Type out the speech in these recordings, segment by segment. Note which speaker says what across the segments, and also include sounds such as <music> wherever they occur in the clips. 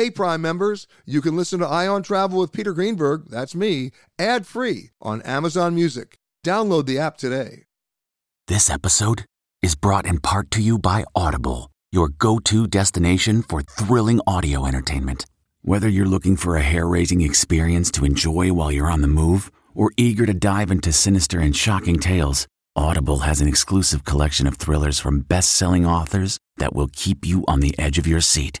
Speaker 1: Hey, Prime members, you can listen to Eye on Travel with Peter Greenberg, that's me, ad free on Amazon Music. Download the app today.
Speaker 2: This episode is brought in part to you by Audible, your go to destination for thrilling audio entertainment. Whether you're looking for a hair raising experience to enjoy while you're on the move or eager to dive into sinister and shocking tales, Audible has an exclusive collection of thrillers from best selling authors that will keep you on the edge of your seat.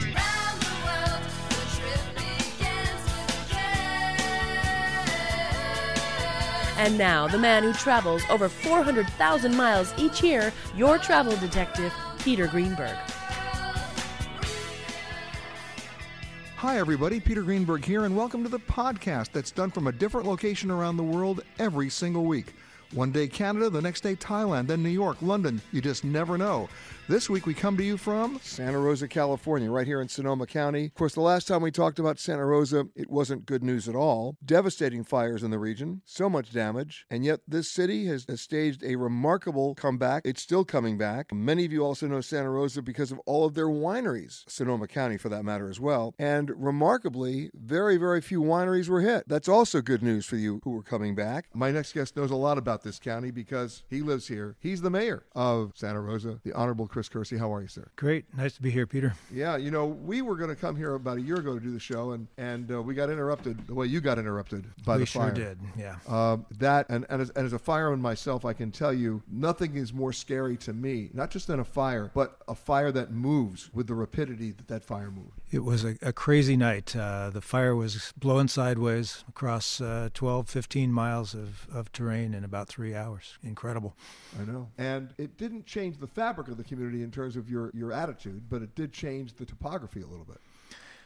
Speaker 3: And now, the man who travels over 400,000 miles each year, your travel detective, Peter Greenberg.
Speaker 1: Hi, everybody. Peter Greenberg here, and welcome to the podcast that's done from a different location around the world every single week. One day Canada, the next day Thailand, then New York, London. You just never know. This week we come to you from Santa Rosa, California, right here in Sonoma County. Of course, the last time we talked about Santa Rosa, it wasn't good news at all. Devastating fires in the region, so much damage, and yet this city has, has staged a remarkable comeback. It's still coming back. Many of you also know Santa Rosa because of all of their wineries, Sonoma County for that matter as well. And remarkably, very, very few wineries were hit. That's also good news for you who are coming back. My next guest knows a lot about about this county because he lives here. He's the mayor of Santa Rosa, the Honorable Chris Coursey. How are you, sir?
Speaker 4: Great. Nice to be here, Peter.
Speaker 1: Yeah, you know, we were going to come here about a year ago to do the show, and, and uh, we got interrupted the way you got interrupted by
Speaker 4: we
Speaker 1: the fire.
Speaker 4: sure did, yeah.
Speaker 1: Um, that, and, and, as, and as a fireman myself, I can tell you nothing is more scary to me, not just than a fire, but a fire that moves with the rapidity that that fire moved.
Speaker 4: It was a, a crazy night. Uh, the fire was blowing sideways across uh, 12, 15 miles of, of terrain in about three hours. Incredible.
Speaker 1: I know. And it didn't change the fabric of the community in terms of your, your attitude, but it did change the topography a little bit.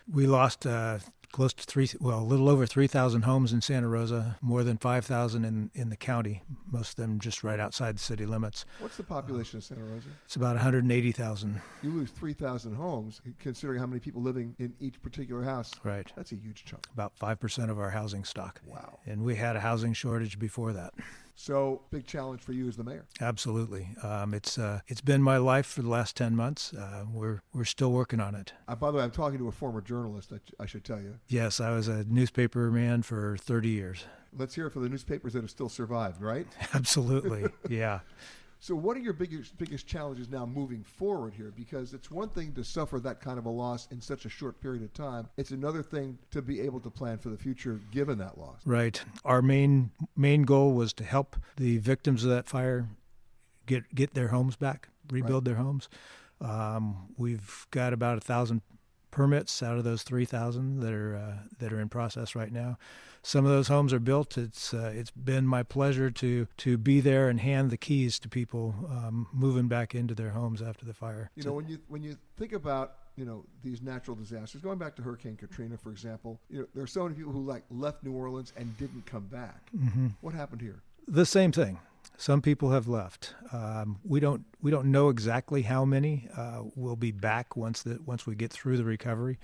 Speaker 4: We lost uh, close to three, well, a little over 3,000 homes in Santa Rosa, more than 5,000 in, in the county, most of them just right outside the city limits.
Speaker 1: What's the population of Santa Rosa?
Speaker 4: It's about 180,000.
Speaker 1: You lose 3,000 homes, considering how many people living in each particular house.
Speaker 4: Right.
Speaker 1: That's a huge chunk.
Speaker 4: About 5% of our housing stock.
Speaker 1: Wow.
Speaker 4: And we had a housing shortage before that.
Speaker 1: So, big challenge for you as the mayor.
Speaker 4: Absolutely, um, it's uh, it's been my life for the last ten months. Uh, we're we're still working on it.
Speaker 1: Uh, by the way, I'm talking to a former journalist. I, I should tell you.
Speaker 4: Yes, I was a newspaper man for 30 years.
Speaker 1: Let's hear it for the newspapers that have still survived, right? <laughs>
Speaker 4: Absolutely, yeah.
Speaker 1: So, what are your biggest biggest challenges now moving forward here? Because it's one thing to suffer that kind of a loss in such a short period of time. It's another thing to be able to plan for the future given that loss.
Speaker 4: Right. Our main main goal was to help the victims of that fire get get their homes back, rebuild right. their homes. Um, we've got about a thousand permits out of those 3,000 that are uh, that are in process right now. Some of those homes are built. It's uh, it's been my pleasure to to be there and hand the keys to people um, moving back into their homes after the fire.
Speaker 1: You know, when you when you think about you know these natural disasters, going back to Hurricane Katrina, for example, you know there are so many people who like left New Orleans and didn't come back.
Speaker 4: Mm-hmm.
Speaker 1: What happened here?
Speaker 4: The same thing. Some people have left. Um, we don't we don't know exactly how many uh, will be back once the once we get through the recovery,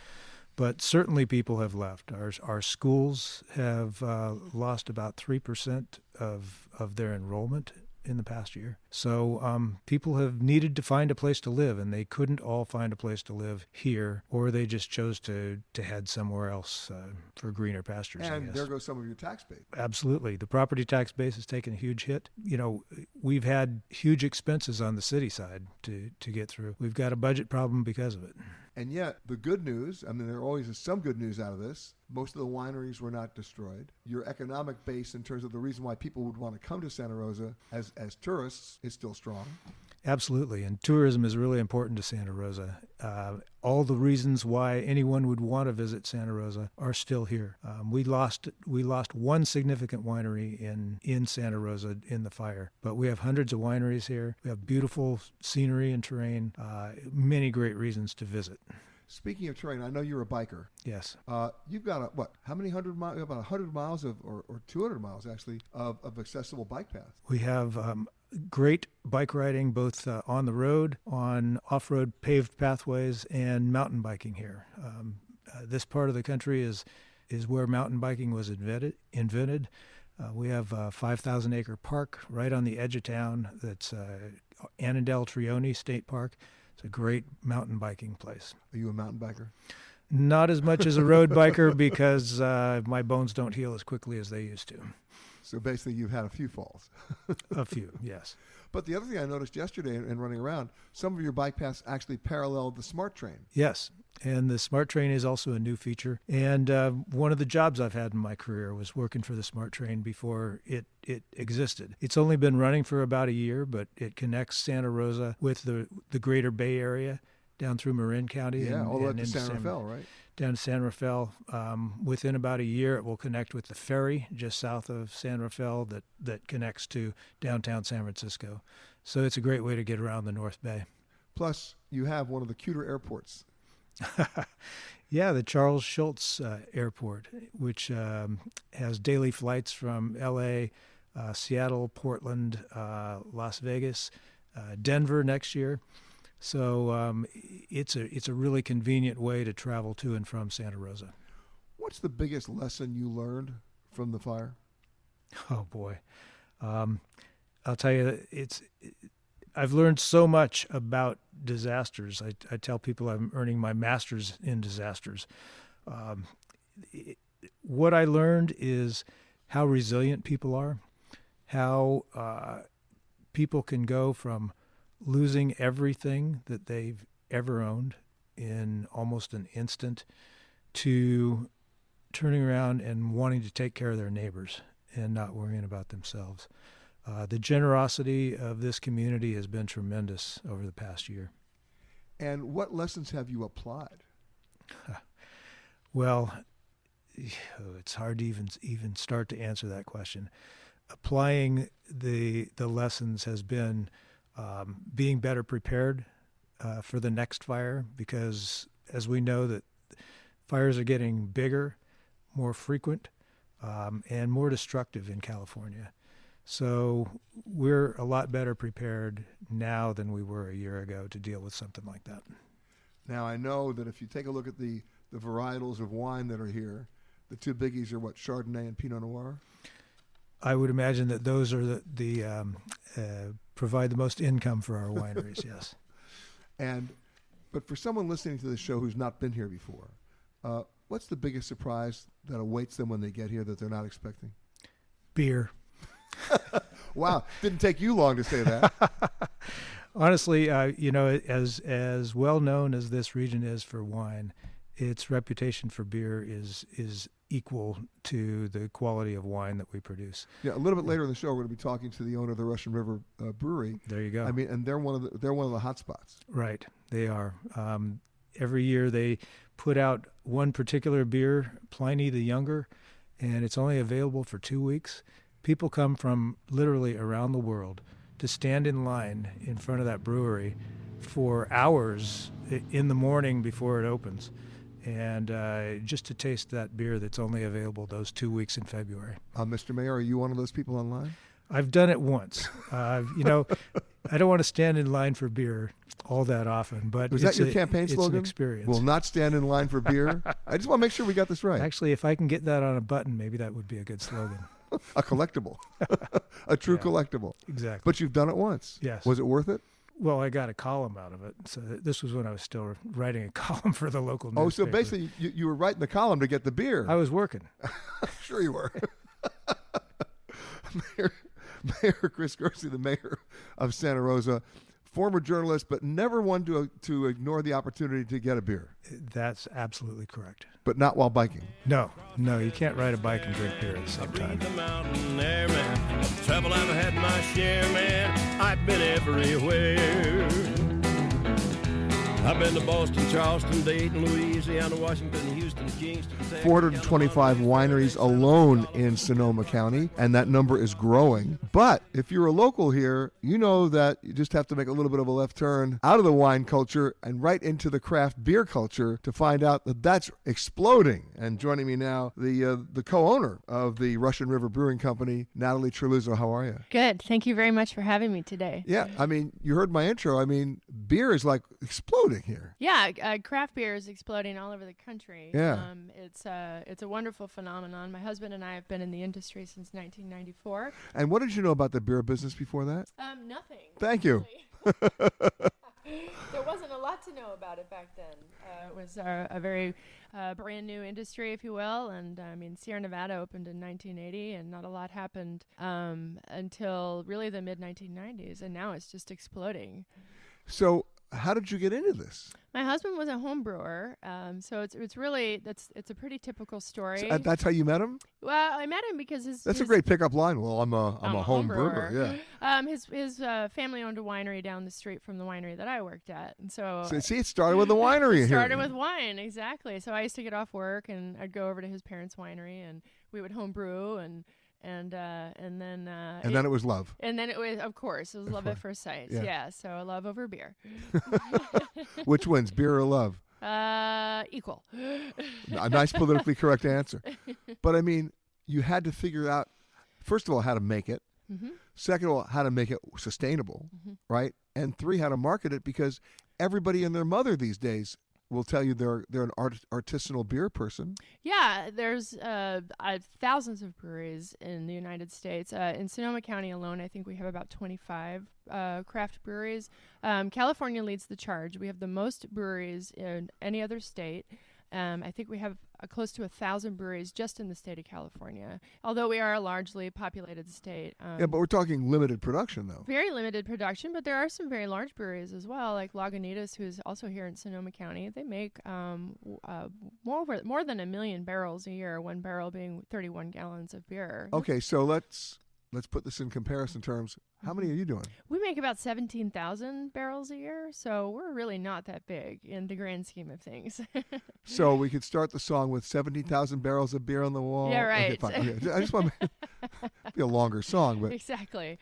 Speaker 4: but certainly people have left. Our our schools have uh, lost about three percent of of their enrollment in the past year. So um, people have needed to find a place to live, and they couldn't all find a place to live here, or they just chose to to head somewhere else uh, for greener pastures.
Speaker 1: And there goes some of your tax base.
Speaker 4: Absolutely, the property tax base has taken a huge hit. You know, we've had huge expenses on the city side to to get through. We've got a budget problem because of it.
Speaker 1: And yet, the good news I mean, there always is some good news out of this. Most of the wineries were not destroyed. Your economic base, in terms of the reason why people would want to come to Santa Rosa as, as tourists, is still strong.
Speaker 4: Absolutely, and tourism is really important to Santa Rosa. Uh, all the reasons why anyone would want to visit Santa Rosa are still here. Um, we lost we lost one significant winery in in Santa Rosa in the fire, but we have hundreds of wineries here. We have beautiful scenery and terrain. Uh, many great reasons to visit.
Speaker 1: Speaking of terrain, I know you're a biker.
Speaker 4: Yes.
Speaker 1: Uh, you've got a, what? How many hundred miles? About hundred miles of, or, or 200 miles actually, of, of accessible bike paths.
Speaker 4: We have um, great bike riding both uh, on the road, on off road paved pathways, and mountain biking here. Um, uh, this part of the country is, is where mountain biking was invented. invented. Uh, we have a 5,000 acre park right on the edge of town that's uh, Annadel Trione State Park. It's a great mountain biking place.
Speaker 1: Are you a mountain biker?
Speaker 4: Not as much as a road biker because uh, my bones don't heal as quickly as they used to.
Speaker 1: So basically, you've had a few falls. <laughs>
Speaker 4: a few, <laughs> yes.
Speaker 1: But the other thing I noticed yesterday in running around, some of your bike paths actually paralleled the Smart Train.
Speaker 4: Yes, and the Smart Train is also a new feature. And uh, one of the jobs I've had in my career was working for the Smart Train before it it existed. It's only been running for about a year, but it connects Santa Rosa with the the Greater Bay Area down through Marin County.
Speaker 1: Yeah,
Speaker 4: and,
Speaker 1: all the way to San Rafael, right?
Speaker 4: Down to San Rafael. Um, within about a year, it will connect with the ferry just south of San Rafael that, that connects to downtown San Francisco. So it's a great way to get around the North Bay.
Speaker 1: Plus, you have one of the cuter airports. <laughs>
Speaker 4: yeah, the Charles Schulz uh, Airport, which um, has daily flights from L.A., uh, Seattle, Portland, uh, Las Vegas, uh, Denver next year. So um, it's a it's a really convenient way to travel to and from Santa Rosa.
Speaker 1: What's the biggest lesson you learned from the fire?
Speaker 4: Oh boy, um, I'll tell you, it's. I've learned so much about disasters. I, I tell people I'm earning my master's in disasters. Um, it, what I learned is how resilient people are, how uh, people can go from losing everything that they've ever owned in almost an instant to turning around and wanting to take care of their neighbors and not worrying about themselves. Uh, the generosity of this community has been tremendous over the past year.
Speaker 1: And what lessons have you applied?
Speaker 4: well, <sighs> it's hard to even even start to answer that question. Applying the the lessons has been um, being better prepared uh, for the next fire because, as we know, that fires are getting bigger, more frequent, um, and more destructive in California. So we're a lot better prepared now than we were a year ago to deal with something like that.
Speaker 1: Now I know that if you take a look at the the varietals of wine that are here, the two biggies are what Chardonnay and Pinot Noir.
Speaker 4: I would imagine that those are the the um, uh, provide the most income for our wineries. <laughs> yes.
Speaker 1: And, but for someone listening to the show who's not been here before, uh, what's the biggest surprise that awaits them when they get here that they're not expecting?
Speaker 4: Beer. <laughs>
Speaker 1: wow, didn't take you long to say that. <laughs>
Speaker 4: Honestly, uh, you know, as as well known as this region is for wine, its reputation for beer is is equal to the quality of wine that we produce.
Speaker 1: Yeah, a little bit later in the show, we're going to be talking to the owner of the Russian River uh, Brewery.
Speaker 4: There you go.
Speaker 1: I mean, and they're one of the they're one of the hot spots.
Speaker 4: Right, they are. Um, every year they put out one particular beer, Pliny the Younger, and it's only available for two weeks. People come from literally around the world to stand in line in front of that brewery for hours in the morning before it opens and uh, just to taste that beer that's only available those two weeks in February.
Speaker 1: Uh, Mr. Mayor, are you one of those people online?
Speaker 4: I've done it once. Uh, you know, I don't want to stand in line for beer all that often, but
Speaker 1: was that your a, campaign slogan?
Speaker 4: experience.
Speaker 1: Will not stand in line for beer. I just want to make sure we got this right.
Speaker 4: Actually, if I can get that on a button, maybe that would be a good slogan. <laughs>
Speaker 1: a collectible, <laughs> a true
Speaker 4: yeah,
Speaker 1: collectible.
Speaker 4: Exactly.
Speaker 1: But you've done it once.
Speaker 4: Yes.
Speaker 1: Was it worth it?
Speaker 4: Well, I got a column out of it. So this was when I was still <laughs> writing a column for the local newspaper.
Speaker 1: Oh, so basically you, you were writing the column to get the beer.
Speaker 4: I was working. <laughs>
Speaker 1: sure you were. <laughs> Mayor, mayor Chris Coursey, the mayor of Santa Rosa, former journalist, but never one to to ignore the opportunity to get a beer.
Speaker 4: That's absolutely correct.
Speaker 1: But not while biking.
Speaker 4: No, no, you can't ride a bike and drink beer at the same time. Trouble I've had my share, man. I've been everywhere.
Speaker 1: I've been to Boston, Charleston, Dayton, Louisiana, Washington, Houston, Kingston. 425 wineries alone in Sonoma County, and that number is growing. But if you're a local here, you know that you just have to make a little bit of a left turn out of the wine culture and right into the craft beer culture to find out that that's exploding. And joining me now, the uh, the co-owner of the Russian River Brewing Company, Natalie Cilurzo. How are you?
Speaker 5: Good. Thank you very much for having me today.
Speaker 1: Yeah, I mean, you heard my intro. I mean, beer is like exploding exploding here.
Speaker 5: Yeah, uh, craft beer is exploding all over the country.
Speaker 1: Yeah,
Speaker 5: um, it's uh, it's a wonderful phenomenon. My husband and I have been in the industry since 1994.
Speaker 1: And what did you know about the beer business before that?
Speaker 5: Um, nothing.
Speaker 1: Thank you. <laughs>
Speaker 5: there wasn't a lot to know about it back then. Uh, it was uh, a very uh, brand new industry, if you will. And I mean, Sierra Nevada opened in 1980, and not a lot happened um, until really the mid 1990s. And now it's just exploding.
Speaker 1: So, how did you get into this?
Speaker 5: My husband was a home brewer, um, so it's it's really that's it's a pretty typical story.
Speaker 1: So, that's how you met him.
Speaker 5: Well, I met him because his
Speaker 1: that's
Speaker 5: his,
Speaker 1: a great pickup line. Well, I'm a I'm,
Speaker 5: I'm
Speaker 1: a, home,
Speaker 5: home brewer.
Speaker 1: brewer.
Speaker 5: Yeah. <laughs> Um, his his uh, family owned a winery down the street from the winery that I worked at, and so,
Speaker 1: so see, it started with the <laughs> winery.
Speaker 5: started with wine, exactly. So I used to get off work and I'd go over to his parents' winery, and we would home brew and and uh, and then uh,
Speaker 1: and it, then it was love.
Speaker 5: And then it was, of course, it was <laughs> love at first sight. Yeah. yeah so love over beer. <laughs>
Speaker 1: Which wins, beer or love? <laughs>
Speaker 5: Uh, equal.
Speaker 1: A nice politically correct answer. But I mean, you had to figure out, first of all, how to make it.
Speaker 5: Mm-hmm.
Speaker 1: Second of all, how to make it sustainable,
Speaker 5: mm-hmm.
Speaker 1: right? And three, how to market it because everybody and their mother these days will tell you they're they're an art, artisanal beer person.
Speaker 5: Yeah, there's uh, uh, thousands of breweries in the United States. Uh, in Sonoma County alone, I think we have about 25 uh, craft breweries. Um, California leads the charge. We have the most breweries in any other state. Um, I think we have uh, close to a thousand breweries just in the state of California. Although we are a largely populated state. Um,
Speaker 1: yeah, but we're talking limited production, though.
Speaker 5: Very limited production, but there are some very large breweries as well, like Lagunitas, who's also here in Sonoma County. They make um, uh, more more than a million barrels a year. One barrel being 31 gallons of beer.
Speaker 1: Okay, so let's let's put this in comparison terms. How many mm-hmm. are you doing?
Speaker 5: We make about 17,000 barrels a year, so we're really not that big in the grand scheme of things. <laughs>
Speaker 1: so we could start the song with 17,000 barrels of beer on the wall.
Speaker 5: Yeah, right.
Speaker 1: Okay, okay. I just want to <laughs> be a longer song, but
Speaker 5: Exactly.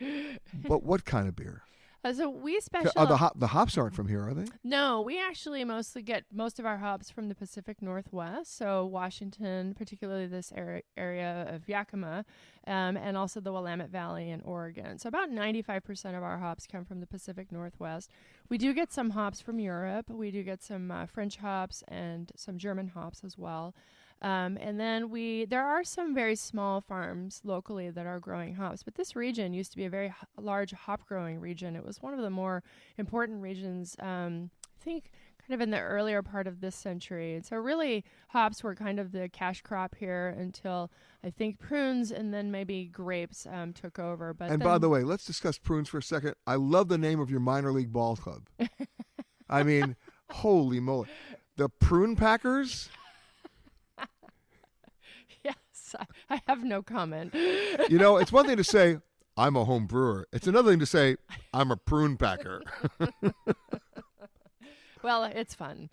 Speaker 1: But what kind of beer?
Speaker 5: Uh, so we special.
Speaker 1: The hop, the hops aren't from here, are they?
Speaker 5: No, we actually mostly get most of our hops from the Pacific Northwest. So Washington, particularly this area, area of Yakima, um, and also the Willamette Valley in Oregon. So about 95% of our hops come from the Pacific Northwest. We do get some hops from Europe. We do get some uh, French hops and some German hops as well. Um, and then we there are some very small farms locally that are growing hops, but this region used to be a very h- large hop growing region. It was one of the more important regions. Um, I think kind of in the earlier part of this century. And so really hops were kind of the cash crop here until I think prunes and then maybe grapes um, took over. But
Speaker 1: and by the way, let's discuss prunes for a second. I love the name of your minor league ball club. <laughs> I mean, holy moly, the Prune Packers. <laughs>
Speaker 5: yes, I have no comment.
Speaker 1: You know, it's one thing to <laughs> say I'm a home brewer. It's another thing to say I'm a prune packer. <laughs>
Speaker 5: well, it's fun.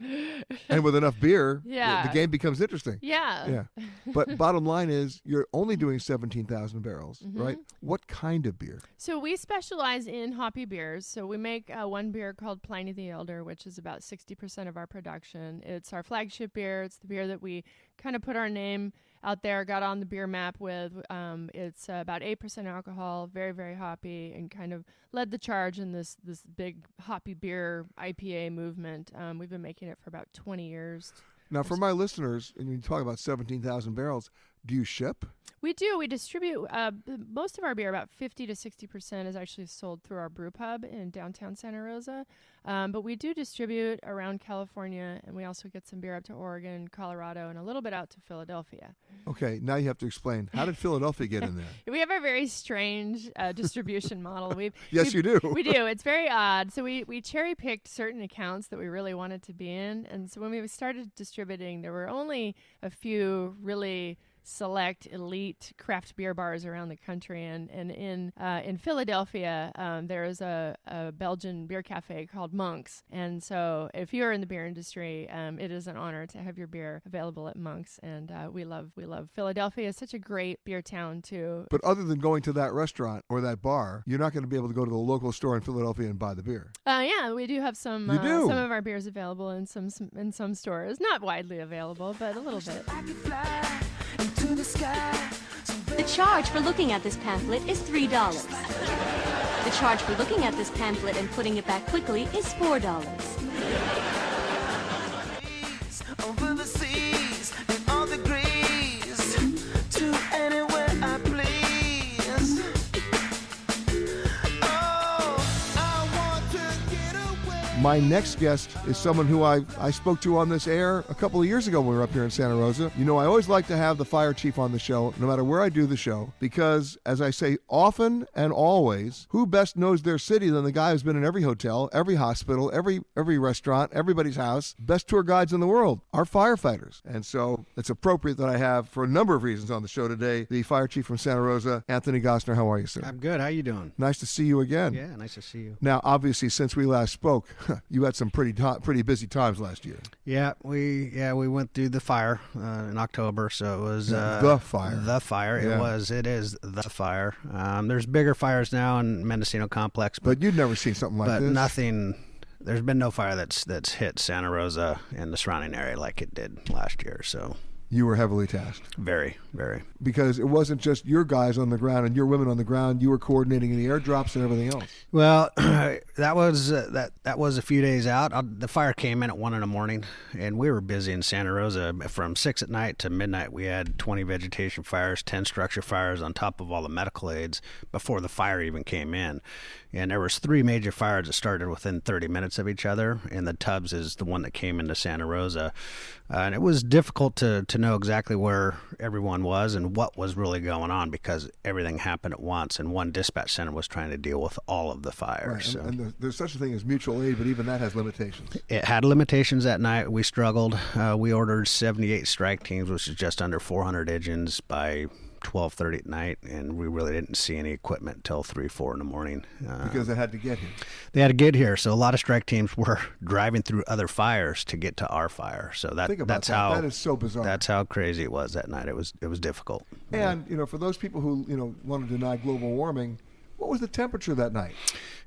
Speaker 1: and with enough beer,
Speaker 5: yeah.
Speaker 1: the, the game becomes interesting.
Speaker 5: Yeah.
Speaker 1: Yeah. But bottom line is you're only doing 17,000 barrels,
Speaker 5: Mhm.
Speaker 1: right? What kind of beer?
Speaker 5: So we specialize in hoppy beers. So we make uh, one beer called Pliny the Elder, which is about 60% of our production. It's our flagship beer. It's the beer that we kind of put our name out there, got on the beer map with. Um, it's uh, about 8% alcohol, very, very hoppy, and kind of led the charge in this, this big hoppy beer IPA movement. Um, we've been making it for about 20 years.
Speaker 1: Now, for my listeners, and you talk about 17,000 barrels, do you ship?
Speaker 5: We do. We distribute uh, most of our beer. About fifty to sixty percent is actually sold through our brew pub in downtown Santa Rosa, um, but we do distribute around California, and we also get some beer up to Oregon, Colorado, and a little bit out to Philadelphia.
Speaker 1: Okay, now you have to explain. How did Philadelphia get in there? <laughs>
Speaker 5: We have a very strange uh, distribution model. We <laughs>
Speaker 1: Yes, you do. <laughs>
Speaker 5: We do. It's very odd. So we we cherry picked certain accounts that we really wanted to be in, and so when we started distributing, there were only a few really select elite craft beer bars around the country. And and in uh, in Philadelphia um, there is a, a Belgian beer cafe called Monks. And so if you're in the beer industry um, it is an honor to have your beer available at Monks. And uh, we love we love Philadelphia. It's such a great beer town too.
Speaker 1: But other than going to that restaurant or that bar, you're not going to be able to go to the local store in Philadelphia and buy the beer.
Speaker 5: uh, yeah we do have some
Speaker 1: You
Speaker 5: uh,
Speaker 1: do?
Speaker 5: some of our beers available in some, some in some stores. Not widely available but a little bit
Speaker 6: The charge for looking at this pamphlet is $3. The charge for looking at this pamphlet and putting it back quickly is $4.
Speaker 1: My next guest is someone who I, I spoke to on this air a couple of years ago when we were up here in Santa Rosa. You know, I always like to have the fire chief on the show, no matter where I do the show, because as I say often and always, who best knows their city than the guy who's been in every hotel, every hospital, every every restaurant, everybody's house, best tour guides in the world, are firefighters. And so it's appropriate that I have, for a number of reasons on the show today, the fire chief from Santa Rosa, Anthony Gossner. How are you, sir?
Speaker 7: I'm good. How are you doing?
Speaker 1: Nice to see you again.
Speaker 7: Yeah, nice to see you.
Speaker 1: Now, obviously, since we last spoke, <laughs> you had some pretty to- pretty busy times last year.
Speaker 7: Yeah, we yeah we went through the fire uh, in October, so it was uh,
Speaker 1: the fire.
Speaker 7: The fire.
Speaker 1: Yeah.
Speaker 7: It was. It is the fire. Um, there's bigger fires now in Mendocino Complex,
Speaker 1: But you'd never seen something like
Speaker 7: but
Speaker 1: this.
Speaker 7: nothing. There's been no fire that's that's hit Santa Rosa and the surrounding area like it did last year. So
Speaker 1: You were heavily tasked
Speaker 7: very, very.
Speaker 1: because it wasn't just your guys on the ground and your women on the ground. You were coordinating the airdrops and everything else.
Speaker 7: Well, <clears throat> that was uh, that that was a few days out. Uh, the fire came in at one in the morning, and we were busy in Santa Rosa from six at night to midnight. We had twenty vegetation fires, ten structure fires on top of all the medical aids before the fire even came in. And there was three major fires that started within thirty minutes of each other. And the Tubbs is the one that came into Santa Rosa, uh, and it was difficult to to know exactly where everyone was and what was really going on because everything happened at once, and one dispatch center was trying to deal with all of the fires.
Speaker 1: Right,
Speaker 7: so.
Speaker 1: and, and there's, there's such a thing as mutual aid, but even that has limitations.
Speaker 7: It had limitations that night. We struggled. Uh, we ordered 78 strike teams, which is just under 400 engines by 12:30 at night, and we really didn't see any equipment till three, four in the morning. Uh,
Speaker 1: Because they had to get here.
Speaker 7: they had to get here, so a lot of strike teams were <laughs> driving through other fires to get to our fire. So that that's
Speaker 1: that.
Speaker 7: how
Speaker 1: That is so bizarre.
Speaker 7: That's how crazy it was that night. It was it was difficult.
Speaker 1: And you know, for those people who you know want to deny global warming, what was the temperature that night?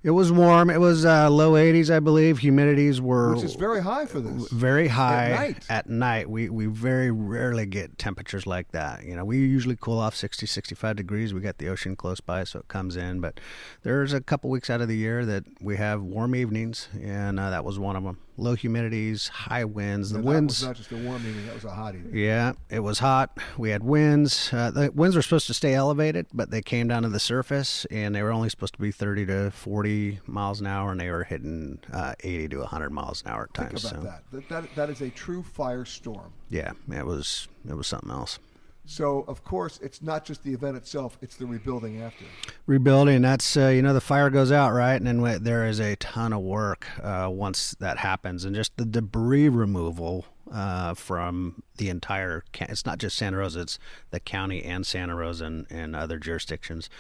Speaker 7: It was warm. It was uh, low 80s, I believe. Humidities were
Speaker 1: Which is very high for this.
Speaker 7: very high
Speaker 1: At night.
Speaker 7: At night. We we very rarely get temperatures like that. You know, we usually cool off 60, 65 degrees. We got the ocean close by, so it comes in. But there's a couple weeks out of the year that we have warm evenings, and uh, that was one of them. Low humidities, high winds. The winds.
Speaker 1: Was not just a warm evening; that was a hot evening.
Speaker 7: Yeah, it was hot. We had winds. Uh, the winds were supposed to stay elevated, but they came down to the surface, and they were only supposed to be 30 to 40 miles an hour, and they were hitting uh, 80 to 100 miles an hour at
Speaker 1: Think
Speaker 7: times.
Speaker 1: about
Speaker 7: so,
Speaker 1: that. That, that. That is a true firestorm.
Speaker 7: yeah, it was it was something else.
Speaker 1: So of course, it's not just the event itself; it's the rebuilding after.
Speaker 7: Rebuilding. That's uh, you know the fire goes out right, and then there is a ton of work uh, once that happens, and just the debris removal uh, from the entire. It's not just Santa Rosa; it's the county and Santa Rosa and, and other jurisdictions.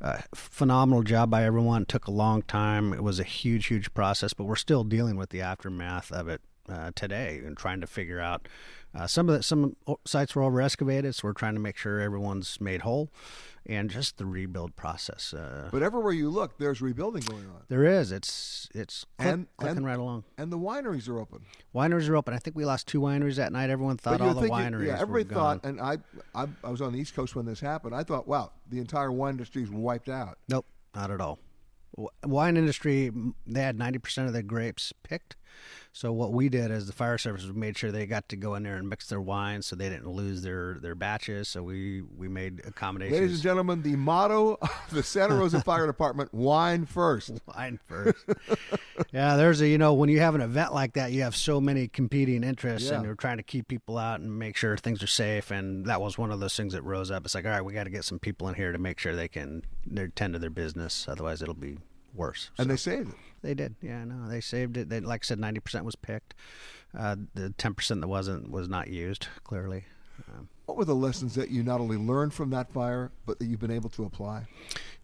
Speaker 7: Uh, phenomenal job by everyone. Took a long time. It was a huge, huge process, but we're still dealing with the aftermath of it uh, today and trying to figure out. Uh, some of the, some sites were over excavated, so we're trying to make sure everyone's made whole, and just the rebuild process. Uh,
Speaker 1: But everywhere you look, there's rebuilding going on.
Speaker 7: there is. It's it's click,
Speaker 1: And-
Speaker 7: clicking
Speaker 1: and-
Speaker 7: right along.
Speaker 1: And the wineries are open.
Speaker 7: Wineries are open. I think we lost two wineries that night. Everyone thought all
Speaker 1: would
Speaker 7: the wineries
Speaker 1: yeah, everybody thought,
Speaker 7: gone.
Speaker 1: and I, I, I was on the East Coast when this happened. I thought, wow, the entire wine industry is wiped out.
Speaker 7: Nope, not at all. Wine industry, they had ninety percent of their grapes picked. So what we did as the fire service, we made sure they got to go in there and mix their wine, so they didn't lose their their batches. So we we made accommodations.
Speaker 1: Ladies and gentlemen, the motto of the Santa Rosa Fire Department: wine first.
Speaker 7: Wine first. yeah, there's a you know when you have an event like that, you have so many competing interests, and
Speaker 1: Yeah.
Speaker 7: you're trying to keep people out and make sure things are safe. And that was one of those things that rose up. It's like, all right, we got to get some people in here to make sure they can they tend to their business, otherwise it'll be worse.
Speaker 1: And
Speaker 7: So-
Speaker 1: they saved it.
Speaker 7: They did, yeah. No, they saved it. They, like I said, ninety percent was picked. Uh, the ten percent that wasn't was not used. Clearly, um,
Speaker 1: What were the lessons that you not only learned from that fire, but that you've been able to apply?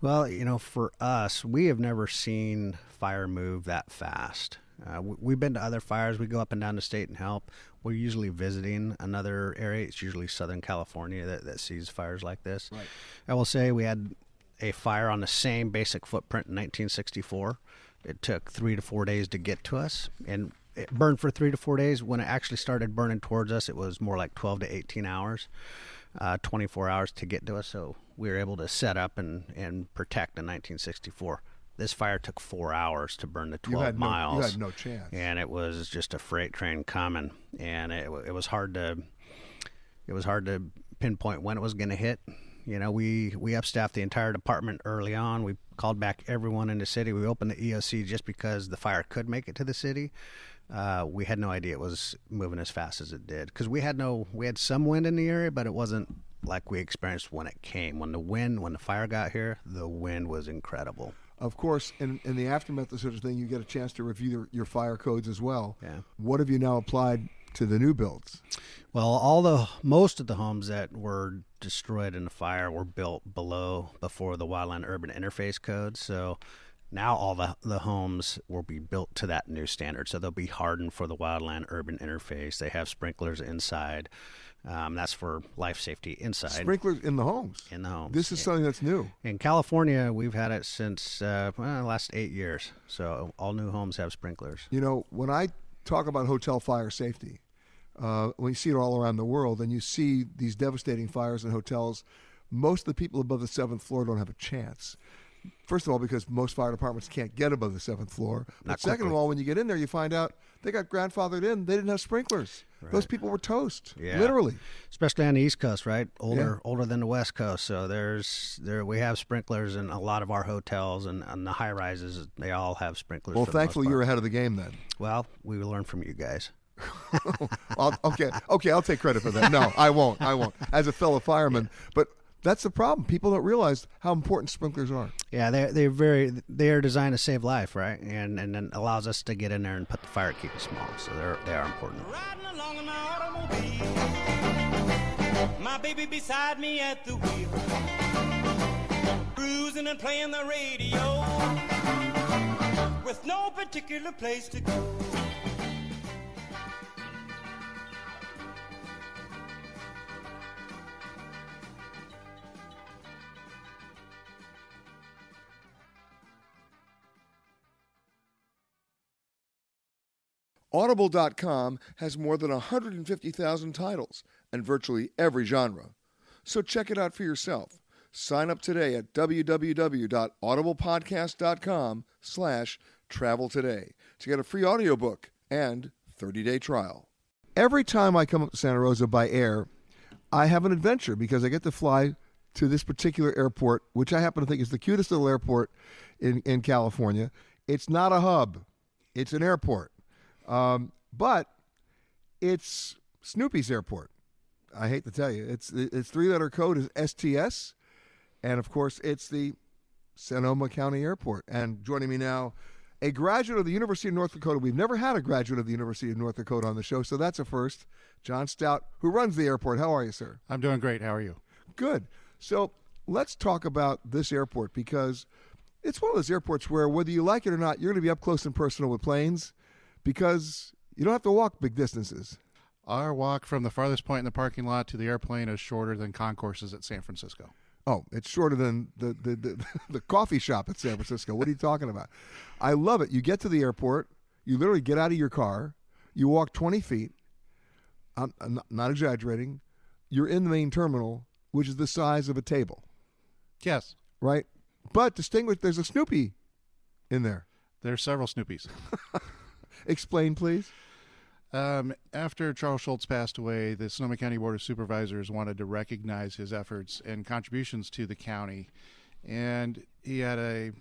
Speaker 7: Well, you know, for us, we have never seen fire move that fast. Uh, we- we've been to other fires. We go up and down the state and help. We're usually visiting another area. It's usually Southern California that, that sees fires like this.
Speaker 1: Right.
Speaker 7: I will say we had a fire on the same basic footprint in 1964. It took three to four days to get to us, and it burned for three to four days. When it actually started burning towards us, it was more like 12 to 18 hours, uh, 24 hours to get to us. So we were able to set up and, and protect in 1964. This fire took four hours to burn the
Speaker 1: You
Speaker 7: 12
Speaker 1: had no- you
Speaker 7: miles.
Speaker 1: had no chance.
Speaker 7: And it was just a freight train coming, and it, it was hard to it was hard to pinpoint when it was going to hit. You know, we we upstaffed the entire department early on. We called back everyone in the city. We opened the EOC just because the fire could make it to the city. Uh, we had no idea it was moving as fast as it did because we had no we had some wind in the area, but it wasn't like we experienced when it came. When the wind, when the fire got here, the wind was incredible.
Speaker 1: Of course, in, in the aftermath of such a thing, you get a chance to review your, your fire codes as well.
Speaker 7: Yeah.
Speaker 1: What have you now applied to the new builds?
Speaker 7: Well, all the most of the homes that were destroyed in the fire were built below before the wildland urban interface code. So now all the the homes will be built to that new standard. So they'll be hardened for the wildland urban interface. They have sprinklers inside. Um, that's for life safety inside.
Speaker 1: Sprinklers in the homes.
Speaker 7: in the homes.
Speaker 1: This is something that's new.
Speaker 7: In California, we've had it since uh, well, the last eight years. So all new homes have sprinklers.
Speaker 1: You know, when I talk about hotel fire safety, uh, when you see it all around the world and you see these devastating fires in hotels, most of the people above the seventh floor don't have a chance. First of all, because most fire departments can't get above the seventh floor. But
Speaker 7: Not
Speaker 1: second of all, when you get in there, you find out they got grandfathered in. They didn't have sprinklers. Those people were toast,
Speaker 7: Yeah.
Speaker 1: literally.
Speaker 7: especially on the East Coast, right? Older,
Speaker 1: Yeah.
Speaker 7: older than the West Coast. So there's there we have sprinklers in a lot of our hotels and, and the high rises. They all have sprinklers.
Speaker 1: Well,
Speaker 7: for the most
Speaker 1: thankfully, you're ahead of the game then.
Speaker 7: Well, we learned from you guys. <laughs>
Speaker 1: I'll, okay, okay, I'll take credit for that. No, I won't. I won't. As a fellow fireman, but that's the problem. People don't realize how important sprinklers are.
Speaker 7: Yeah, they they're very they are designed to save life, right? And and then allows us to get in there and put the fire keep it small. So they're they are important.
Speaker 8: My baby beside me at the wheel, cruising and playing the radio, with no particular place to go.
Speaker 1: Audible.com has more than 150,000 titles and virtually every genre. So check it out for yourself. Sign up today at www.audiblepodcast.com slash travel today to get a free audiobook and 30-day trial. Every time I come up to Santa Rosa by air, I have an adventure because I get to fly to this particular airport, which I happen to think is the cutest little airport in, in California. It's not a hub, it's an airport. Um, but it's Snoopy's airport. I hate to tell you, it's its three-letter code is STS, and of course, it's the Sonoma County Airport. And joining me now, a graduate of the University of North Dakota. We've never had a graduate of the University of North Dakota on the show, so that's a first. John Stout, who runs the airport. How are you, sir?
Speaker 9: I'm doing great. How are you?
Speaker 1: Good. So let's talk about this airport because it's one of those airports where, whether you like it or not, you're going to be up close and personal with planes because you don't have to walk big distances.
Speaker 9: Our walk from the farthest point in the parking lot to the airplane is shorter than concourses at San Francisco.
Speaker 1: Oh, it's shorter than the, the, the, <laughs> the, coffee shop at San Francisco. What are you talking about? I love it. You get to the airport, you literally get out of your car, you walk 20 feet. I'm, I'm not, not exaggerating. You're in the main terminal, which is the size of a table.
Speaker 9: Yes.
Speaker 1: Right? But distinguish, there's a Snoopy in there.
Speaker 9: There are several Snoopies. <laughs>
Speaker 1: Explain, please.
Speaker 9: Um, after Charles Schulz passed away, the Sonoma County Board of Supervisors wanted to recognize his efforts and contributions to the county. And he had a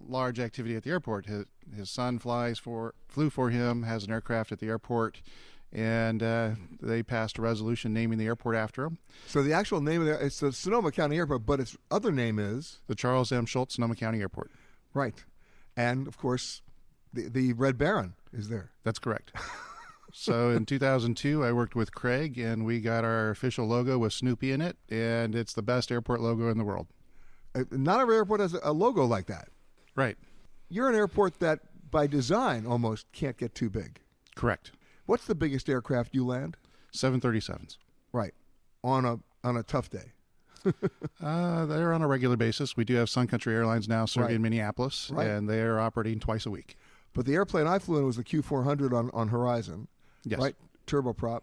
Speaker 9: large activity at the airport. His, his son flies for flew for him, has an aircraft at the airport, and uh, they passed a resolution naming the airport after him.
Speaker 1: So the actual name of the it's the Sonoma County Airport, but its other name is
Speaker 9: the Charles M. Schulz Sonoma County Airport.
Speaker 1: Right, and of course, the the Red Baron is there.
Speaker 9: That's correct. so in 2002, I worked with Craig, and we got our official logo with Snoopy in it, and it's the best airport logo in the world.
Speaker 1: Uh, not every airport has a logo like that.
Speaker 9: Right.
Speaker 1: You're an airport that, by design, almost can't get too big.
Speaker 9: Correct.
Speaker 1: What's the biggest aircraft you land?
Speaker 9: 737s.
Speaker 1: Right. On a on a tough day. <laughs>
Speaker 9: uh, they're on a regular basis. We do have Sun Country Airlines now serving
Speaker 1: Right.
Speaker 9: Minneapolis,
Speaker 1: Right.
Speaker 9: and they are operating twice a week.
Speaker 1: But the airplane I flew in was the Q400 on, on Horizon.
Speaker 9: Yes.
Speaker 1: Right? Turboprop.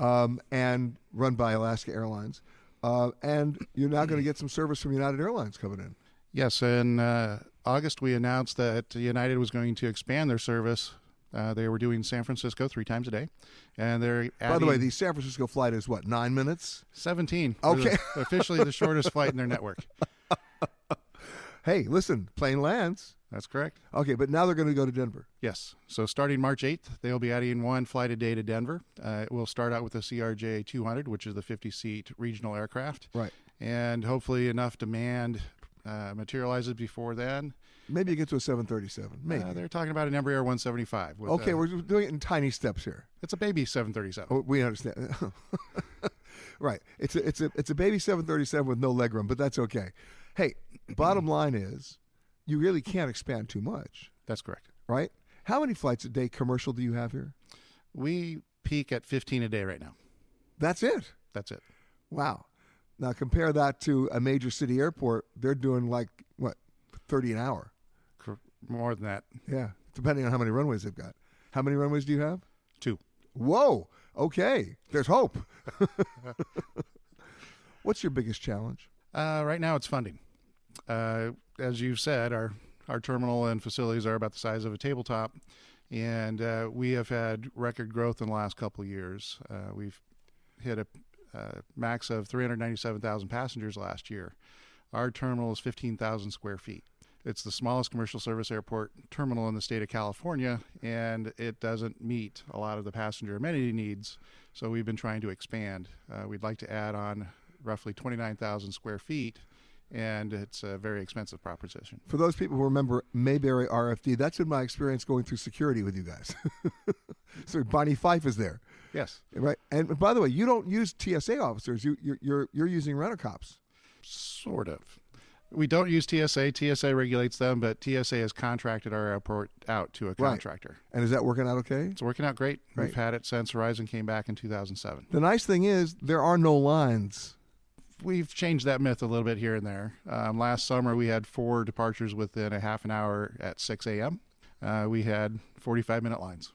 Speaker 1: Um, and run by Alaska Airlines. Uh, and you're now going to get some service from United Airlines coming in.
Speaker 9: Yes, in uh, August we announced that United was going to expand their service. Uh, they were doing San Francisco three times a day, and they're
Speaker 1: By the way, the San Francisco flight is what, nine minutes?
Speaker 9: 17.
Speaker 1: Okay.
Speaker 9: officially the shortest flight in their network. <laughs>
Speaker 1: Hey, listen, plane lands.
Speaker 9: That's correct.
Speaker 1: Okay, but now they're going to go to Denver.
Speaker 9: Yes. So starting March 8th, they'll be adding one flight a day to Denver. Uh, it will start out with the CRJ 200, which is the 50 seat regional aircraft.
Speaker 1: Right.
Speaker 9: And hopefully enough demand uh, materializes before then.
Speaker 1: Maybe you get to a 737. Maybe.
Speaker 9: Uh, they're talking about an Embraer 175. With,
Speaker 1: okay,
Speaker 9: uh,
Speaker 1: we're doing it in tiny steps here.
Speaker 9: It's a baby 737.
Speaker 1: Oh, we understand. <laughs> right. It's a it's a it's a baby 737 with no legroom, but that's okay. Hey, bottom line is, you really can't expand too much,
Speaker 9: That's correct.
Speaker 1: right? How many flights a day commercial do you have here?
Speaker 9: We peak at 15 a day right now.
Speaker 1: That's it.
Speaker 9: That's it.
Speaker 1: Wow. Now compare that to a major city airport. They're doing like what, 30 an hour.
Speaker 9: More than that.
Speaker 1: Yeah, depending on how many runways they've got. How many runways do you have?
Speaker 9: Two.
Speaker 1: Whoa. Okay. There's hope. <laughs> What's your biggest challenge?
Speaker 9: Uh, right now, it's funding. Uh, as you've said, our our terminal and facilities are about the size of a tabletop, and uh, we have had record growth in the last couple years. Uh, we've hit a uh, max of 397,000 passengers last year. Our terminal is 15,000 square feet. It's the smallest commercial service airport terminal in the state of California, and it doesn't meet a lot of the passenger amenity needs. So we've been trying to expand. Uh, we'd like to add on roughly 29,000 square feet, and it's a very expensive proposition.
Speaker 1: For those people who remember Mayberry RFD, that's been my experience going through security with you guys. <laughs> so Barney Fife is there.
Speaker 9: Yes.
Speaker 1: Right. And by the way, you don't use TSA officers. You you're you're, you're using rent cops.
Speaker 9: Sort of. We don't use TSA. TSA regulates them, but TSA has contracted our airport out to a contractor. Right.
Speaker 1: And is that working out okay?
Speaker 9: It's working out great.
Speaker 1: Right.
Speaker 9: We've had it since Horizon came back in 2007.
Speaker 1: The nice thing is there are no lines.
Speaker 9: We've changed that myth a little bit here and there. Um, last summer, we had four departures within a half an hour at 6 a.m. Uh, we had 45 minute lines.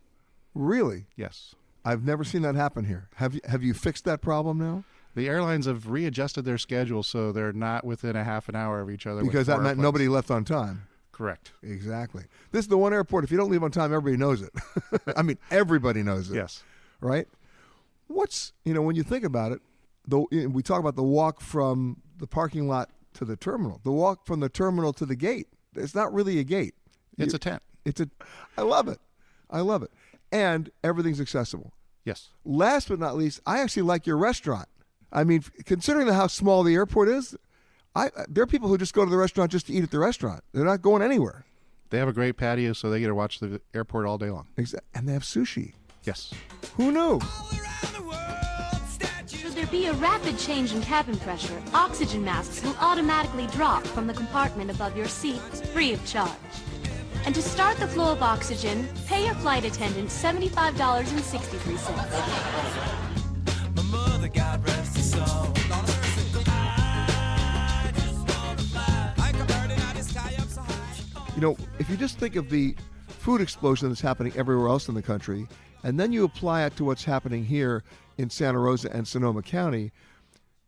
Speaker 1: Really?
Speaker 9: Yes.
Speaker 1: I've never seen that happen here. Have you have you fixed that problem now?
Speaker 9: The airlines have readjusted their schedule so they're not within a half an hour of each other.
Speaker 1: Because that meant
Speaker 9: airplanes.
Speaker 1: nobody left on time.
Speaker 9: Correct.
Speaker 1: Exactly. This is the one airport. If you don't leave on time, everybody knows it. <laughs> I mean, everybody knows it.
Speaker 9: Yes.
Speaker 1: Right. What's you know when you think about it, though we talk about the walk from the parking lot to the terminal, the walk from the terminal to the gate. It's not really a gate.
Speaker 9: It's
Speaker 1: You-
Speaker 9: a tent.
Speaker 1: It's a. I love it. I love it, and everything's accessible.
Speaker 9: Yes.
Speaker 1: Last but not least, I actually like your restaurant. I mean, considering how small the airport is, I there are people who just go to the restaurant just to eat at the restaurant. They're not going anywhere.
Speaker 9: They have a great patio, so they get to watch the airport all day long.
Speaker 1: Exa- And they have sushi.
Speaker 9: Yes.
Speaker 1: Who knew?
Speaker 6: Should there be a rapid change in cabin pressure, oxygen masks will automatically drop from the compartment above your seat, free of charge. And to start the flow of oxygen, pay your flight attendant $75.63.
Speaker 8: My mother, God rest her soul.
Speaker 1: You know, if you just think of the food explosion that's happening everywhere else in the country, and then you apply it to what's happening here in Santa Rosa and Sonoma County,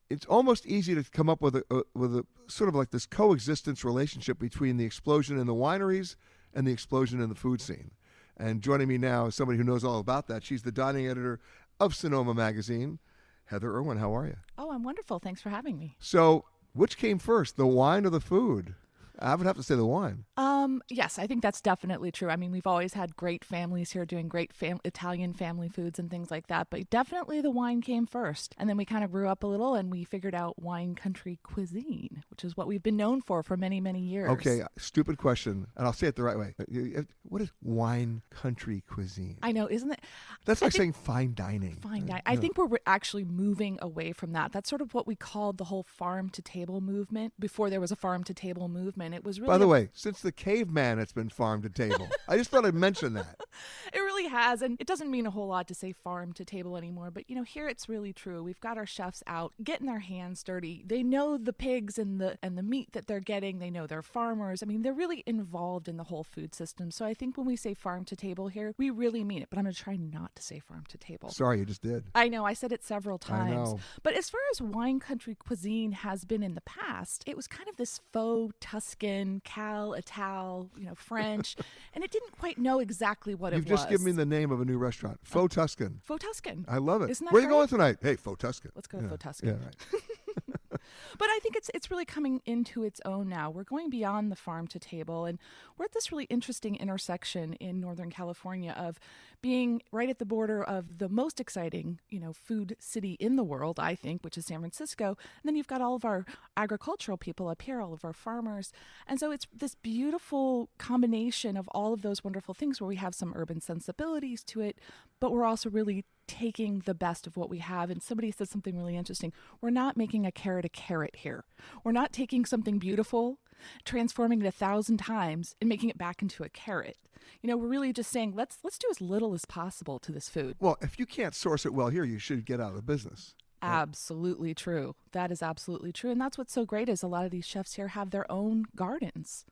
Speaker 1: it's almost easy to come up with a, a with a sort of like this coexistence relationship between the explosion in the wineries and the explosion in the food scene. And joining me now is somebody who knows all about that. She's the dining editor of Sonoma Magazine. Heather Irwin, how are you?
Speaker 10: Oh, I'm wonderful. Thanks for having me.
Speaker 1: So, which came first, the wine or the food? I would have to say the wine.
Speaker 10: Um, yes, I think that's definitely true. I mean, we've always had great families here doing great fam- Italian family foods and things like that, but definitely the wine came first. And then we kind of grew up a little and we figured out wine country cuisine, which is what we've been known for for many, many years.
Speaker 1: Okay, stupid question, and I'll say it the right way. You- What is wine country cuisine?
Speaker 10: I know, isn't it?
Speaker 1: That's like saying fine dining.
Speaker 10: Fine dining.
Speaker 1: Uh,
Speaker 10: I think we're re- actually moving away from that. That's sort of what we called the whole farm to table movement. Before there was a farm to table movement, it was really
Speaker 1: By the way, since the caveman, it's been farm to table. I just thought I'd mention that. <laughs>
Speaker 10: Has, and it doesn't mean a whole lot to say farm to table anymore. But you know, here it's really true. We've got our chefs out getting their hands dirty. They know the pigs and the and the meat that they're getting. They know they're farmers. I mean, they're really involved in the whole food system. So I think when we say farm to table here, we really mean it. But I'm going to try not to say farm to table.
Speaker 1: Sorry, you just did.
Speaker 10: I know, I said it several times. But as far as wine country cuisine has been in the past, it was kind of this faux Tuscan, Cal, Ital, you know, French, <laughs> and it didn't quite know exactly what
Speaker 1: You've
Speaker 10: it was.
Speaker 1: just given me the name of a new restaurant, oh. Faux Tuscan.
Speaker 10: Faux Tuscan.
Speaker 1: I love it.
Speaker 10: Isn't that
Speaker 1: Where are you
Speaker 10: great?
Speaker 1: going tonight? Hey, Faux Tuscan.
Speaker 10: Let's go to
Speaker 1: yeah.
Speaker 10: Faux Tuscan.
Speaker 1: Yeah, right. <laughs>
Speaker 10: But I think it's it's really coming into its own now. We're going beyond the farm to table, and we're at this really interesting intersection in Northern California of being right at the border of the most exciting, you know, food city in the world, I think, which is San Francisco. And then you've got all of our agricultural people up here, all of our farmers, and so it's this beautiful combination of all of those wonderful things where we have some urban sensibilities to it, but we're also really taking the best of what we have. And somebody said something really interesting. We're not making a carrot a carrot here. We're not taking something beautiful, transforming it a thousand times, and making it back into a carrot. You know, we're really just saying let's let's do as little as possible to this food.
Speaker 1: Well, if you can't source it well here, you should get out of the business.
Speaker 10: Absolutely true. That is absolutely true. And that's what's so great is a lot of these chefs here have their own gardens.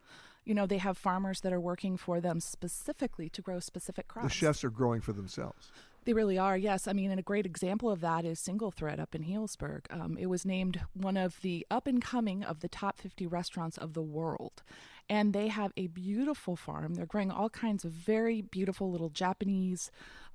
Speaker 10: You know, they have farmers that are working for them specifically to grow specific crops.
Speaker 1: The chefs are growing for themselves.
Speaker 10: They really are, yes. I mean, and a great example of that is Single Thread up in Healdsburg. Um, it was named one of the up and coming of the top 50 restaurants of the world. And they have a beautiful farm. They're growing all kinds of very beautiful little Japanese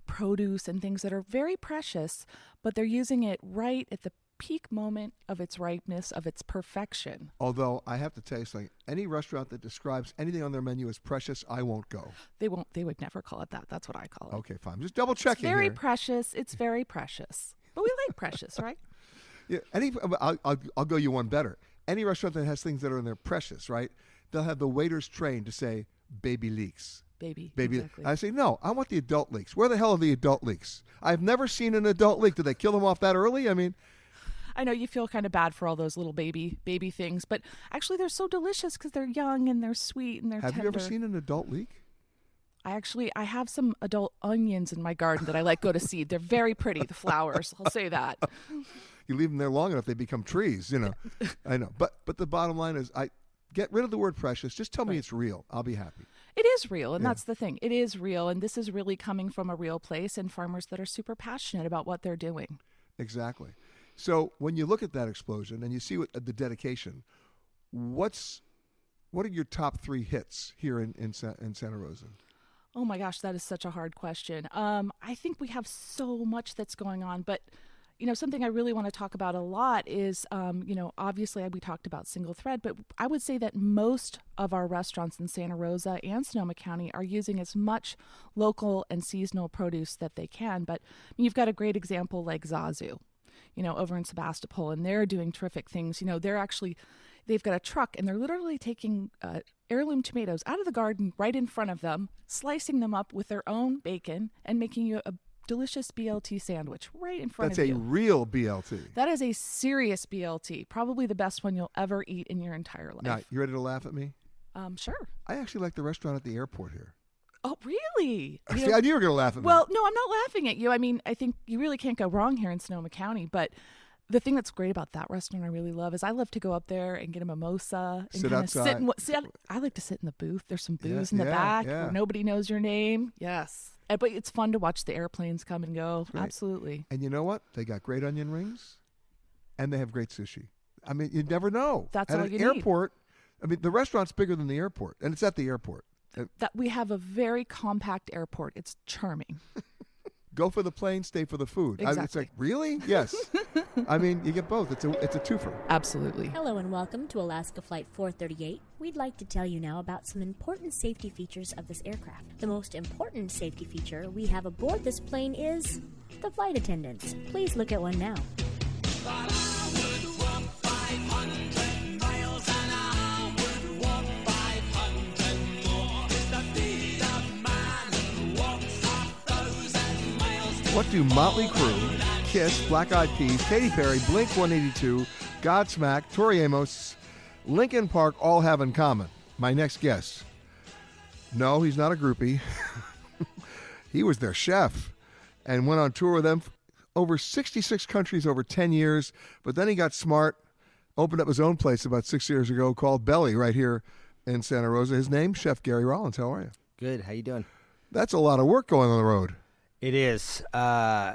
Speaker 10: produce and things that are very precious, but they're using it right at the peak moment of its ripeness, of its perfection.
Speaker 1: Although I have to tell you something, any restaurant that describes anything on their menu as precious, I won't go.
Speaker 10: They won't. They would never call it that. That's what I call it.
Speaker 1: Okay, fine. Just double checking.
Speaker 10: It's very
Speaker 1: here.
Speaker 10: precious. It's very precious. But we like precious, <laughs> right?
Speaker 1: Yeah, any, uh, I'll, I'll, I'll go you one better. Any restaurant that has things that are in there precious, right? They'll have the waiters trained to say baby leeks.
Speaker 10: Baby.
Speaker 1: Baby.
Speaker 10: Exactly.
Speaker 1: I say no. I want the adult leeks. Where the hell are the adult leeks? I've never seen an adult leek. Did they kill them off that early? I mean,
Speaker 10: I know you feel kind of bad for all those little baby baby things, but actually they're so delicious because they're young and they're sweet and they're
Speaker 1: have
Speaker 10: tender.
Speaker 1: you ever seen an adult leek?
Speaker 10: I actually I have some adult onions in my garden that I let go to seed. They're very pretty, the flowers. I'll say that. <laughs>
Speaker 1: You leave them there long enough, they become trees. You know, <laughs> I know. But but the bottom line is, I get rid of the word precious. Just tell me it's real. I'll be happy.
Speaker 10: It is real, and
Speaker 1: Yeah.
Speaker 10: that's the thing. It is real, and this is really coming from a real place and farmers that are super passionate about what they're doing.
Speaker 1: Exactly. So when you look at that explosion and you see what, the dedication, what's what are your top three hits here in in, Sa- in Santa Rosa?
Speaker 10: Oh my gosh, that is such a hard question. Um, I think we have so much that's going on, but you know, something I really want to talk about a lot is, um, you know, obviously we talked about single thread, but I would say that most of our restaurants in Santa Rosa and Sonoma County are using as much local and seasonal produce that they can. But you've got a great example like Zazu, you know, over in Sebastopol, and they're doing terrific things. You know, they're actually they've got a truck and they're literally taking uh, heirloom tomatoes out of the garden right in front of them, slicing them up with their own bacon, and making you a delicious BLT sandwich right in front
Speaker 1: That's
Speaker 10: of you.
Speaker 1: That's a real BLT.
Speaker 10: That is a serious BLT, probably the best one you'll ever eat in your entire life.
Speaker 1: Now, you ready to laugh at me?
Speaker 10: Um, sure.
Speaker 1: I actually like the restaurant at the airport here.
Speaker 10: Oh, really? You
Speaker 1: See,
Speaker 10: know-
Speaker 1: I knew you were going to laugh at me.
Speaker 10: Well, no, I'm not laughing at you. I mean, I think you really can't go wrong here in Sonoma County. But the thing that's great about that restaurant I really love is I love to go up there and get a mimosa and
Speaker 1: Sit
Speaker 10: kind of sit.
Speaker 1: outside.
Speaker 10: And, sit. I like to sit in the booth. There's some
Speaker 1: Yeah,
Speaker 10: booze in the
Speaker 1: yeah,
Speaker 10: back
Speaker 1: yeah.
Speaker 10: where nobody knows your name. Yes, And- but it's fun to watch the airplanes come and go. Absolutely.
Speaker 1: And you know what? They got great onion rings, and they have great sushi. I mean, you never know.
Speaker 10: That's
Speaker 1: at
Speaker 10: all
Speaker 1: an
Speaker 10: you need.
Speaker 1: airport. I mean, the restaurant's bigger than the airport, and it's at the airport. Uh,
Speaker 10: That we have a very compact airport. It's charming. <laughs>
Speaker 1: Go for the plane, stay for the food. I- it's
Speaker 10: Exactly.
Speaker 1: like really? Yes. <laughs> I mean, you get both. It's a it's a twofer.
Speaker 10: Absolutely.
Speaker 11: Hello and welcome to Alaska Flight 438. We'd like to tell you now about some important safety features of this aircraft. The most important safety feature we have aboard this plane is the flight attendants. Please look at one now.
Speaker 1: What do Motley Crue, Kiss, Black Eyed Peas, Katy Perry, Blink 182, Godsmack, Tori Amos, Linkin Park all have in common? My next guess. No, he's not a groupie. <laughs> he was their chef and went on tour with them over 66 countries over 10 years. But then he got smart, opened up his own place about six years ago called Belly right here in Santa Rosa. His name, Chef Gary Rollins. How are you?
Speaker 12: Good. How you doing?
Speaker 1: That's a lot of work going on the road.
Speaker 12: It is. Uh,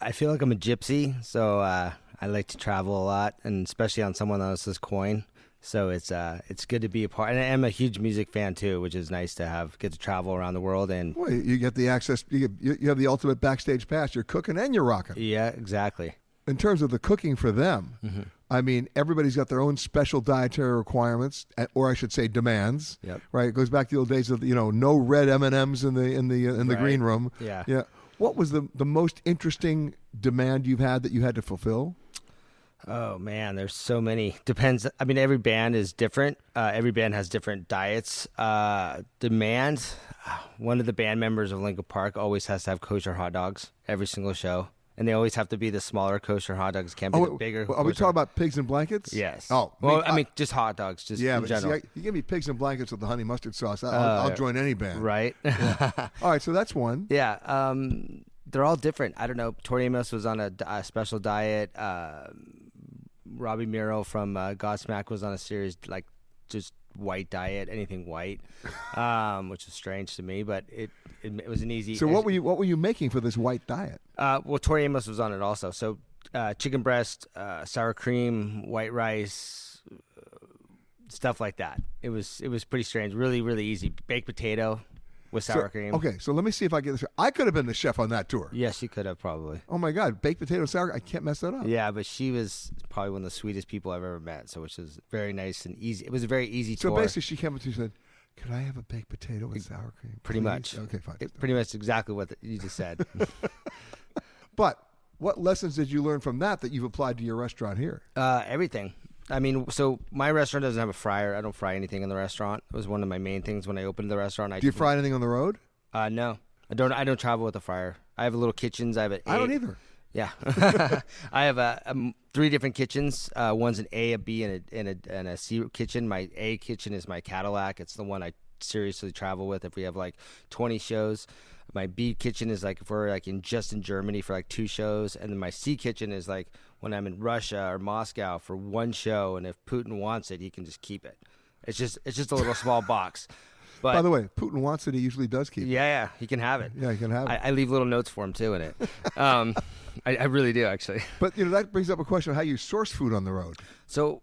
Speaker 12: I feel like I'm a gypsy, so uh, I like to travel a lot, and especially on someone else's coin. So it's uh, it's good to be a part. And I'm a huge music fan too, which is nice to have get to travel around the world. And
Speaker 1: Well, you get the access. You, get, you have the ultimate backstage pass. You're cooking and you're rocking.
Speaker 12: yeah, exactly.
Speaker 1: In terms of the cooking for them,
Speaker 12: Mhm.
Speaker 1: I mean, everybody's got their own special dietary requirements, or I should say, demands.
Speaker 12: Yep.
Speaker 1: Right. It goes back to the old days of you know no red M and M's in the in the uh, in the
Speaker 12: Right.
Speaker 1: green room.
Speaker 12: Yeah.
Speaker 1: Yeah. What was the the most interesting demand you've had that you had to fulfill?
Speaker 12: Oh man, there's so many. Depends. I mean, every band is different. Uh, every band has different diets. Uh, demand. One of the band members of Linkin Park always has to have kosher hot dogs every single show, and they always have to be the smaller kosher hot dogs. Can't be the
Speaker 1: Oh,
Speaker 12: bigger.
Speaker 1: are we talking about pigs and blankets?
Speaker 12: Yes.
Speaker 1: Oh,
Speaker 12: well,
Speaker 1: me-
Speaker 12: I mean, just hot dogs, just
Speaker 1: yeah,
Speaker 12: in
Speaker 1: but see. I- you give me pigs and blankets with the honey mustard sauce. I'll,
Speaker 12: Uh,
Speaker 1: I'll join any band.
Speaker 12: Right.
Speaker 1: Yeah. <laughs> All right, so that's one.
Speaker 12: Yeah, um, they're all different. I don't know. Tori Amos was on a, a special diet. Uh, Robbie Merrill from uh, Godsmack was on a series like just white diet, anything white, <laughs> um, which is strange to me, but it it, it was an easy.
Speaker 1: So what were you what were you making for this white diet?
Speaker 12: Uh, well, Tori Amos was on it also. So uh, chicken breast, uh, sour cream, white rice, uh, stuff like that. It was it was pretty strange. Really, really easy. Baked potato with
Speaker 1: So-
Speaker 12: sour cream.
Speaker 1: Okay, so let me see if I get this. I could have been the chef on that tour.
Speaker 12: Yes, you could have probably.
Speaker 1: Oh my God, baked potato sour. Cream. I can't mess that up.
Speaker 12: Yeah, but she was probably one of the sweetest people I've ever met. So which was very nice and easy. It was a very easy
Speaker 1: So
Speaker 12: tour.
Speaker 1: So basically, she came up to you and said, "Could I have a baked potato with sour cream?"
Speaker 12: pretty
Speaker 1: please?"
Speaker 12: much.
Speaker 1: Okay, fine.
Speaker 12: It- pretty much exactly what the, you just said. <laughs> <laughs>
Speaker 1: But what lessons did you learn from that that you've applied to your restaurant here?
Speaker 12: Uh, everything. I mean, so my restaurant doesn't have a fryer. I don't fry anything in the restaurant. It was one of my main things when I opened the restaurant. I
Speaker 1: Do you fry anything on the road?
Speaker 12: Uh, no, I don't. I don't travel with a fryer. I have a little kitchens. I have an.
Speaker 1: I don't either.
Speaker 12: Yeah, <laughs> I have a, um, three different kitchens. Uh, one's an A, a B, and a, and a and a C kitchen. My A kitchen is my Cadillac. It's the one I seriously travel with if we have like 20 shows. My B kitchen is like if we're like in just in Germany for like two shows, and then my C kitchen is like when I'm in Russia or Moscow for one show, and if Putin wants it, he can just keep it. It's just it's just a little small <laughs> box. But
Speaker 1: By the way, Putin wants it. He usually does keep. it.
Speaker 12: yeah, yeah, he can have it.
Speaker 1: Yeah, he can have it.
Speaker 12: I, I leave little notes for him too in it. Um, <laughs> I, I really do actually.
Speaker 1: But you know that brings up a question of how you source food on the road.
Speaker 12: So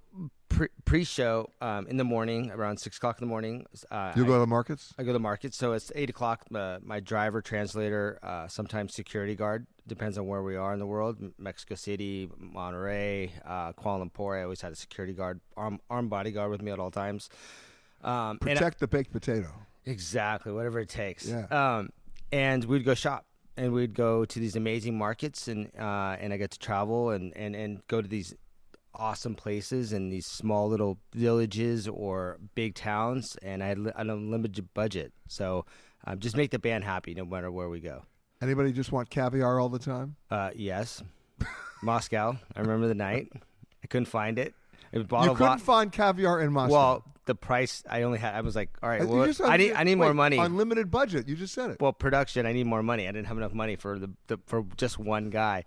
Speaker 12: pre- pre-show um, in the morning, around six o'clock in the morning, uh,
Speaker 1: You go to the markets.
Speaker 12: I go to the market. So it's eight o'clock. Uh, my driver, translator, uh, sometimes security guard, depends on where we are in the world. Mexico City, Monterrey, uh, Kuala Lumpur. I always had a security guard, arm, armed bodyguard with me at all times. Um,
Speaker 1: Protect the baked potato.
Speaker 12: Exactly, whatever it takes.
Speaker 1: Yeah.
Speaker 12: Um, and we'd go shop, and we'd go to these amazing markets, and uh, and I get to travel and, and, and go to these awesome places in these small little villages or big towns, and I had an unlimited budget, so um, just make the band happy no matter where we go.
Speaker 1: Anybody just want caviar all the time?
Speaker 12: Uh, yes, <laughs> Moscow. I remember the night. I couldn't find it. It
Speaker 1: You couldn't find caviar in Moscow.
Speaker 12: Well, the price I only had. I was like, all right,
Speaker 1: Uh,
Speaker 12: well,
Speaker 1: just
Speaker 12: I need I need more money.
Speaker 1: Unlimited budget. You just said it.
Speaker 12: Well, production. I need more money. I didn't have enough money for the, the for just one guy.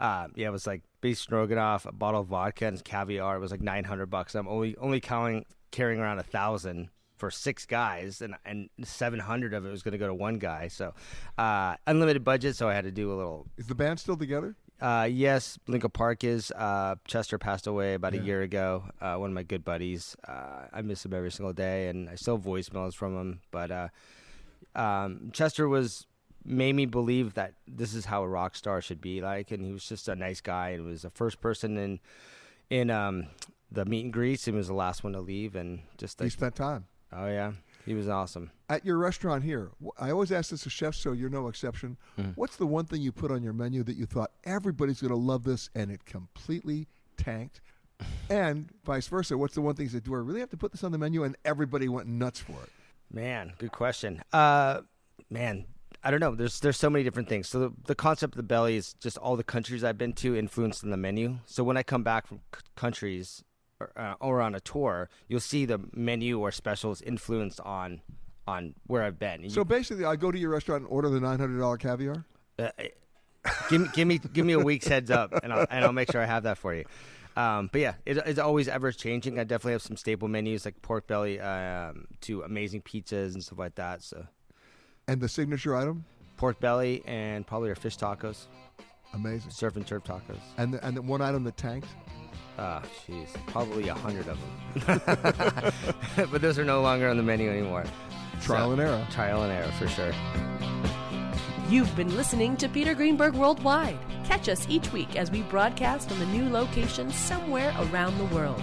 Speaker 12: Uh, yeah, it was like beef stroganoff, a bottle of vodka, and caviar. It was like nine hundred bucks. I'm only only counting carrying around a thousand for six guys, and and seven hundred of it was going to go to one guy. So, uh, unlimited budget. So I had to do a little.
Speaker 1: Is the band still together?
Speaker 12: Uh, yes, Linkin Park is. Uh, Chester passed away about
Speaker 1: Yeah.
Speaker 12: a year ago. Uh, one of my good buddies. Uh, I miss him every single day, and I still have voicemails from him. But uh, um, Chester was made me believe that this is how a rock star should be like, and he was just a nice guy, and was the first person in in um, the meet and greets, and was the last one to leave, and just
Speaker 1: He
Speaker 12: like,
Speaker 1: spent time.
Speaker 12: oh yeah, he was awesome.
Speaker 1: At your restaurant here, I always ask this to chefs, so you're no exception.
Speaker 12: Mhm.
Speaker 1: What's the one thing you put on your menu that you thought everybody's going to love this, and it completely tanked? <sighs> And vice versa, what's the one thing you said, do I really have to put this on the menu? And everybody went nuts for it.
Speaker 12: Man, good question. Uh, man, I don't know. There's there's so many different things. So the, the concept of the belly is just all the countries I've been to influenced in the menu. So when I come back from c- countries or, uh, or on a tour, you'll see the menu or specials influenced on on where I've been.
Speaker 1: So basically, I go to your restaurant and order the $900 caviar.
Speaker 12: Uh, give me give me give me a week's heads up, and I'll and I'll make sure I have that for you. Um, but yeah, it, it's always ever changing. I definitely have some staple menus like pork belly um, to amazing pizzas and stuff like that. So
Speaker 1: And the signature item?
Speaker 12: pork belly and probably our fish tacos,
Speaker 1: Amazing.
Speaker 12: surf and turf tacos.
Speaker 1: And the, and the one item that tanked?
Speaker 12: Ah, jeez, probably a hundred of them. <laughs> but those are no longer on the menu anymore.
Speaker 1: Trial and error.
Speaker 12: Trial and error for sure.
Speaker 3: You've been listening to Peter Greenberg Worldwide. Catch us each week as we broadcast from a new location somewhere around the world.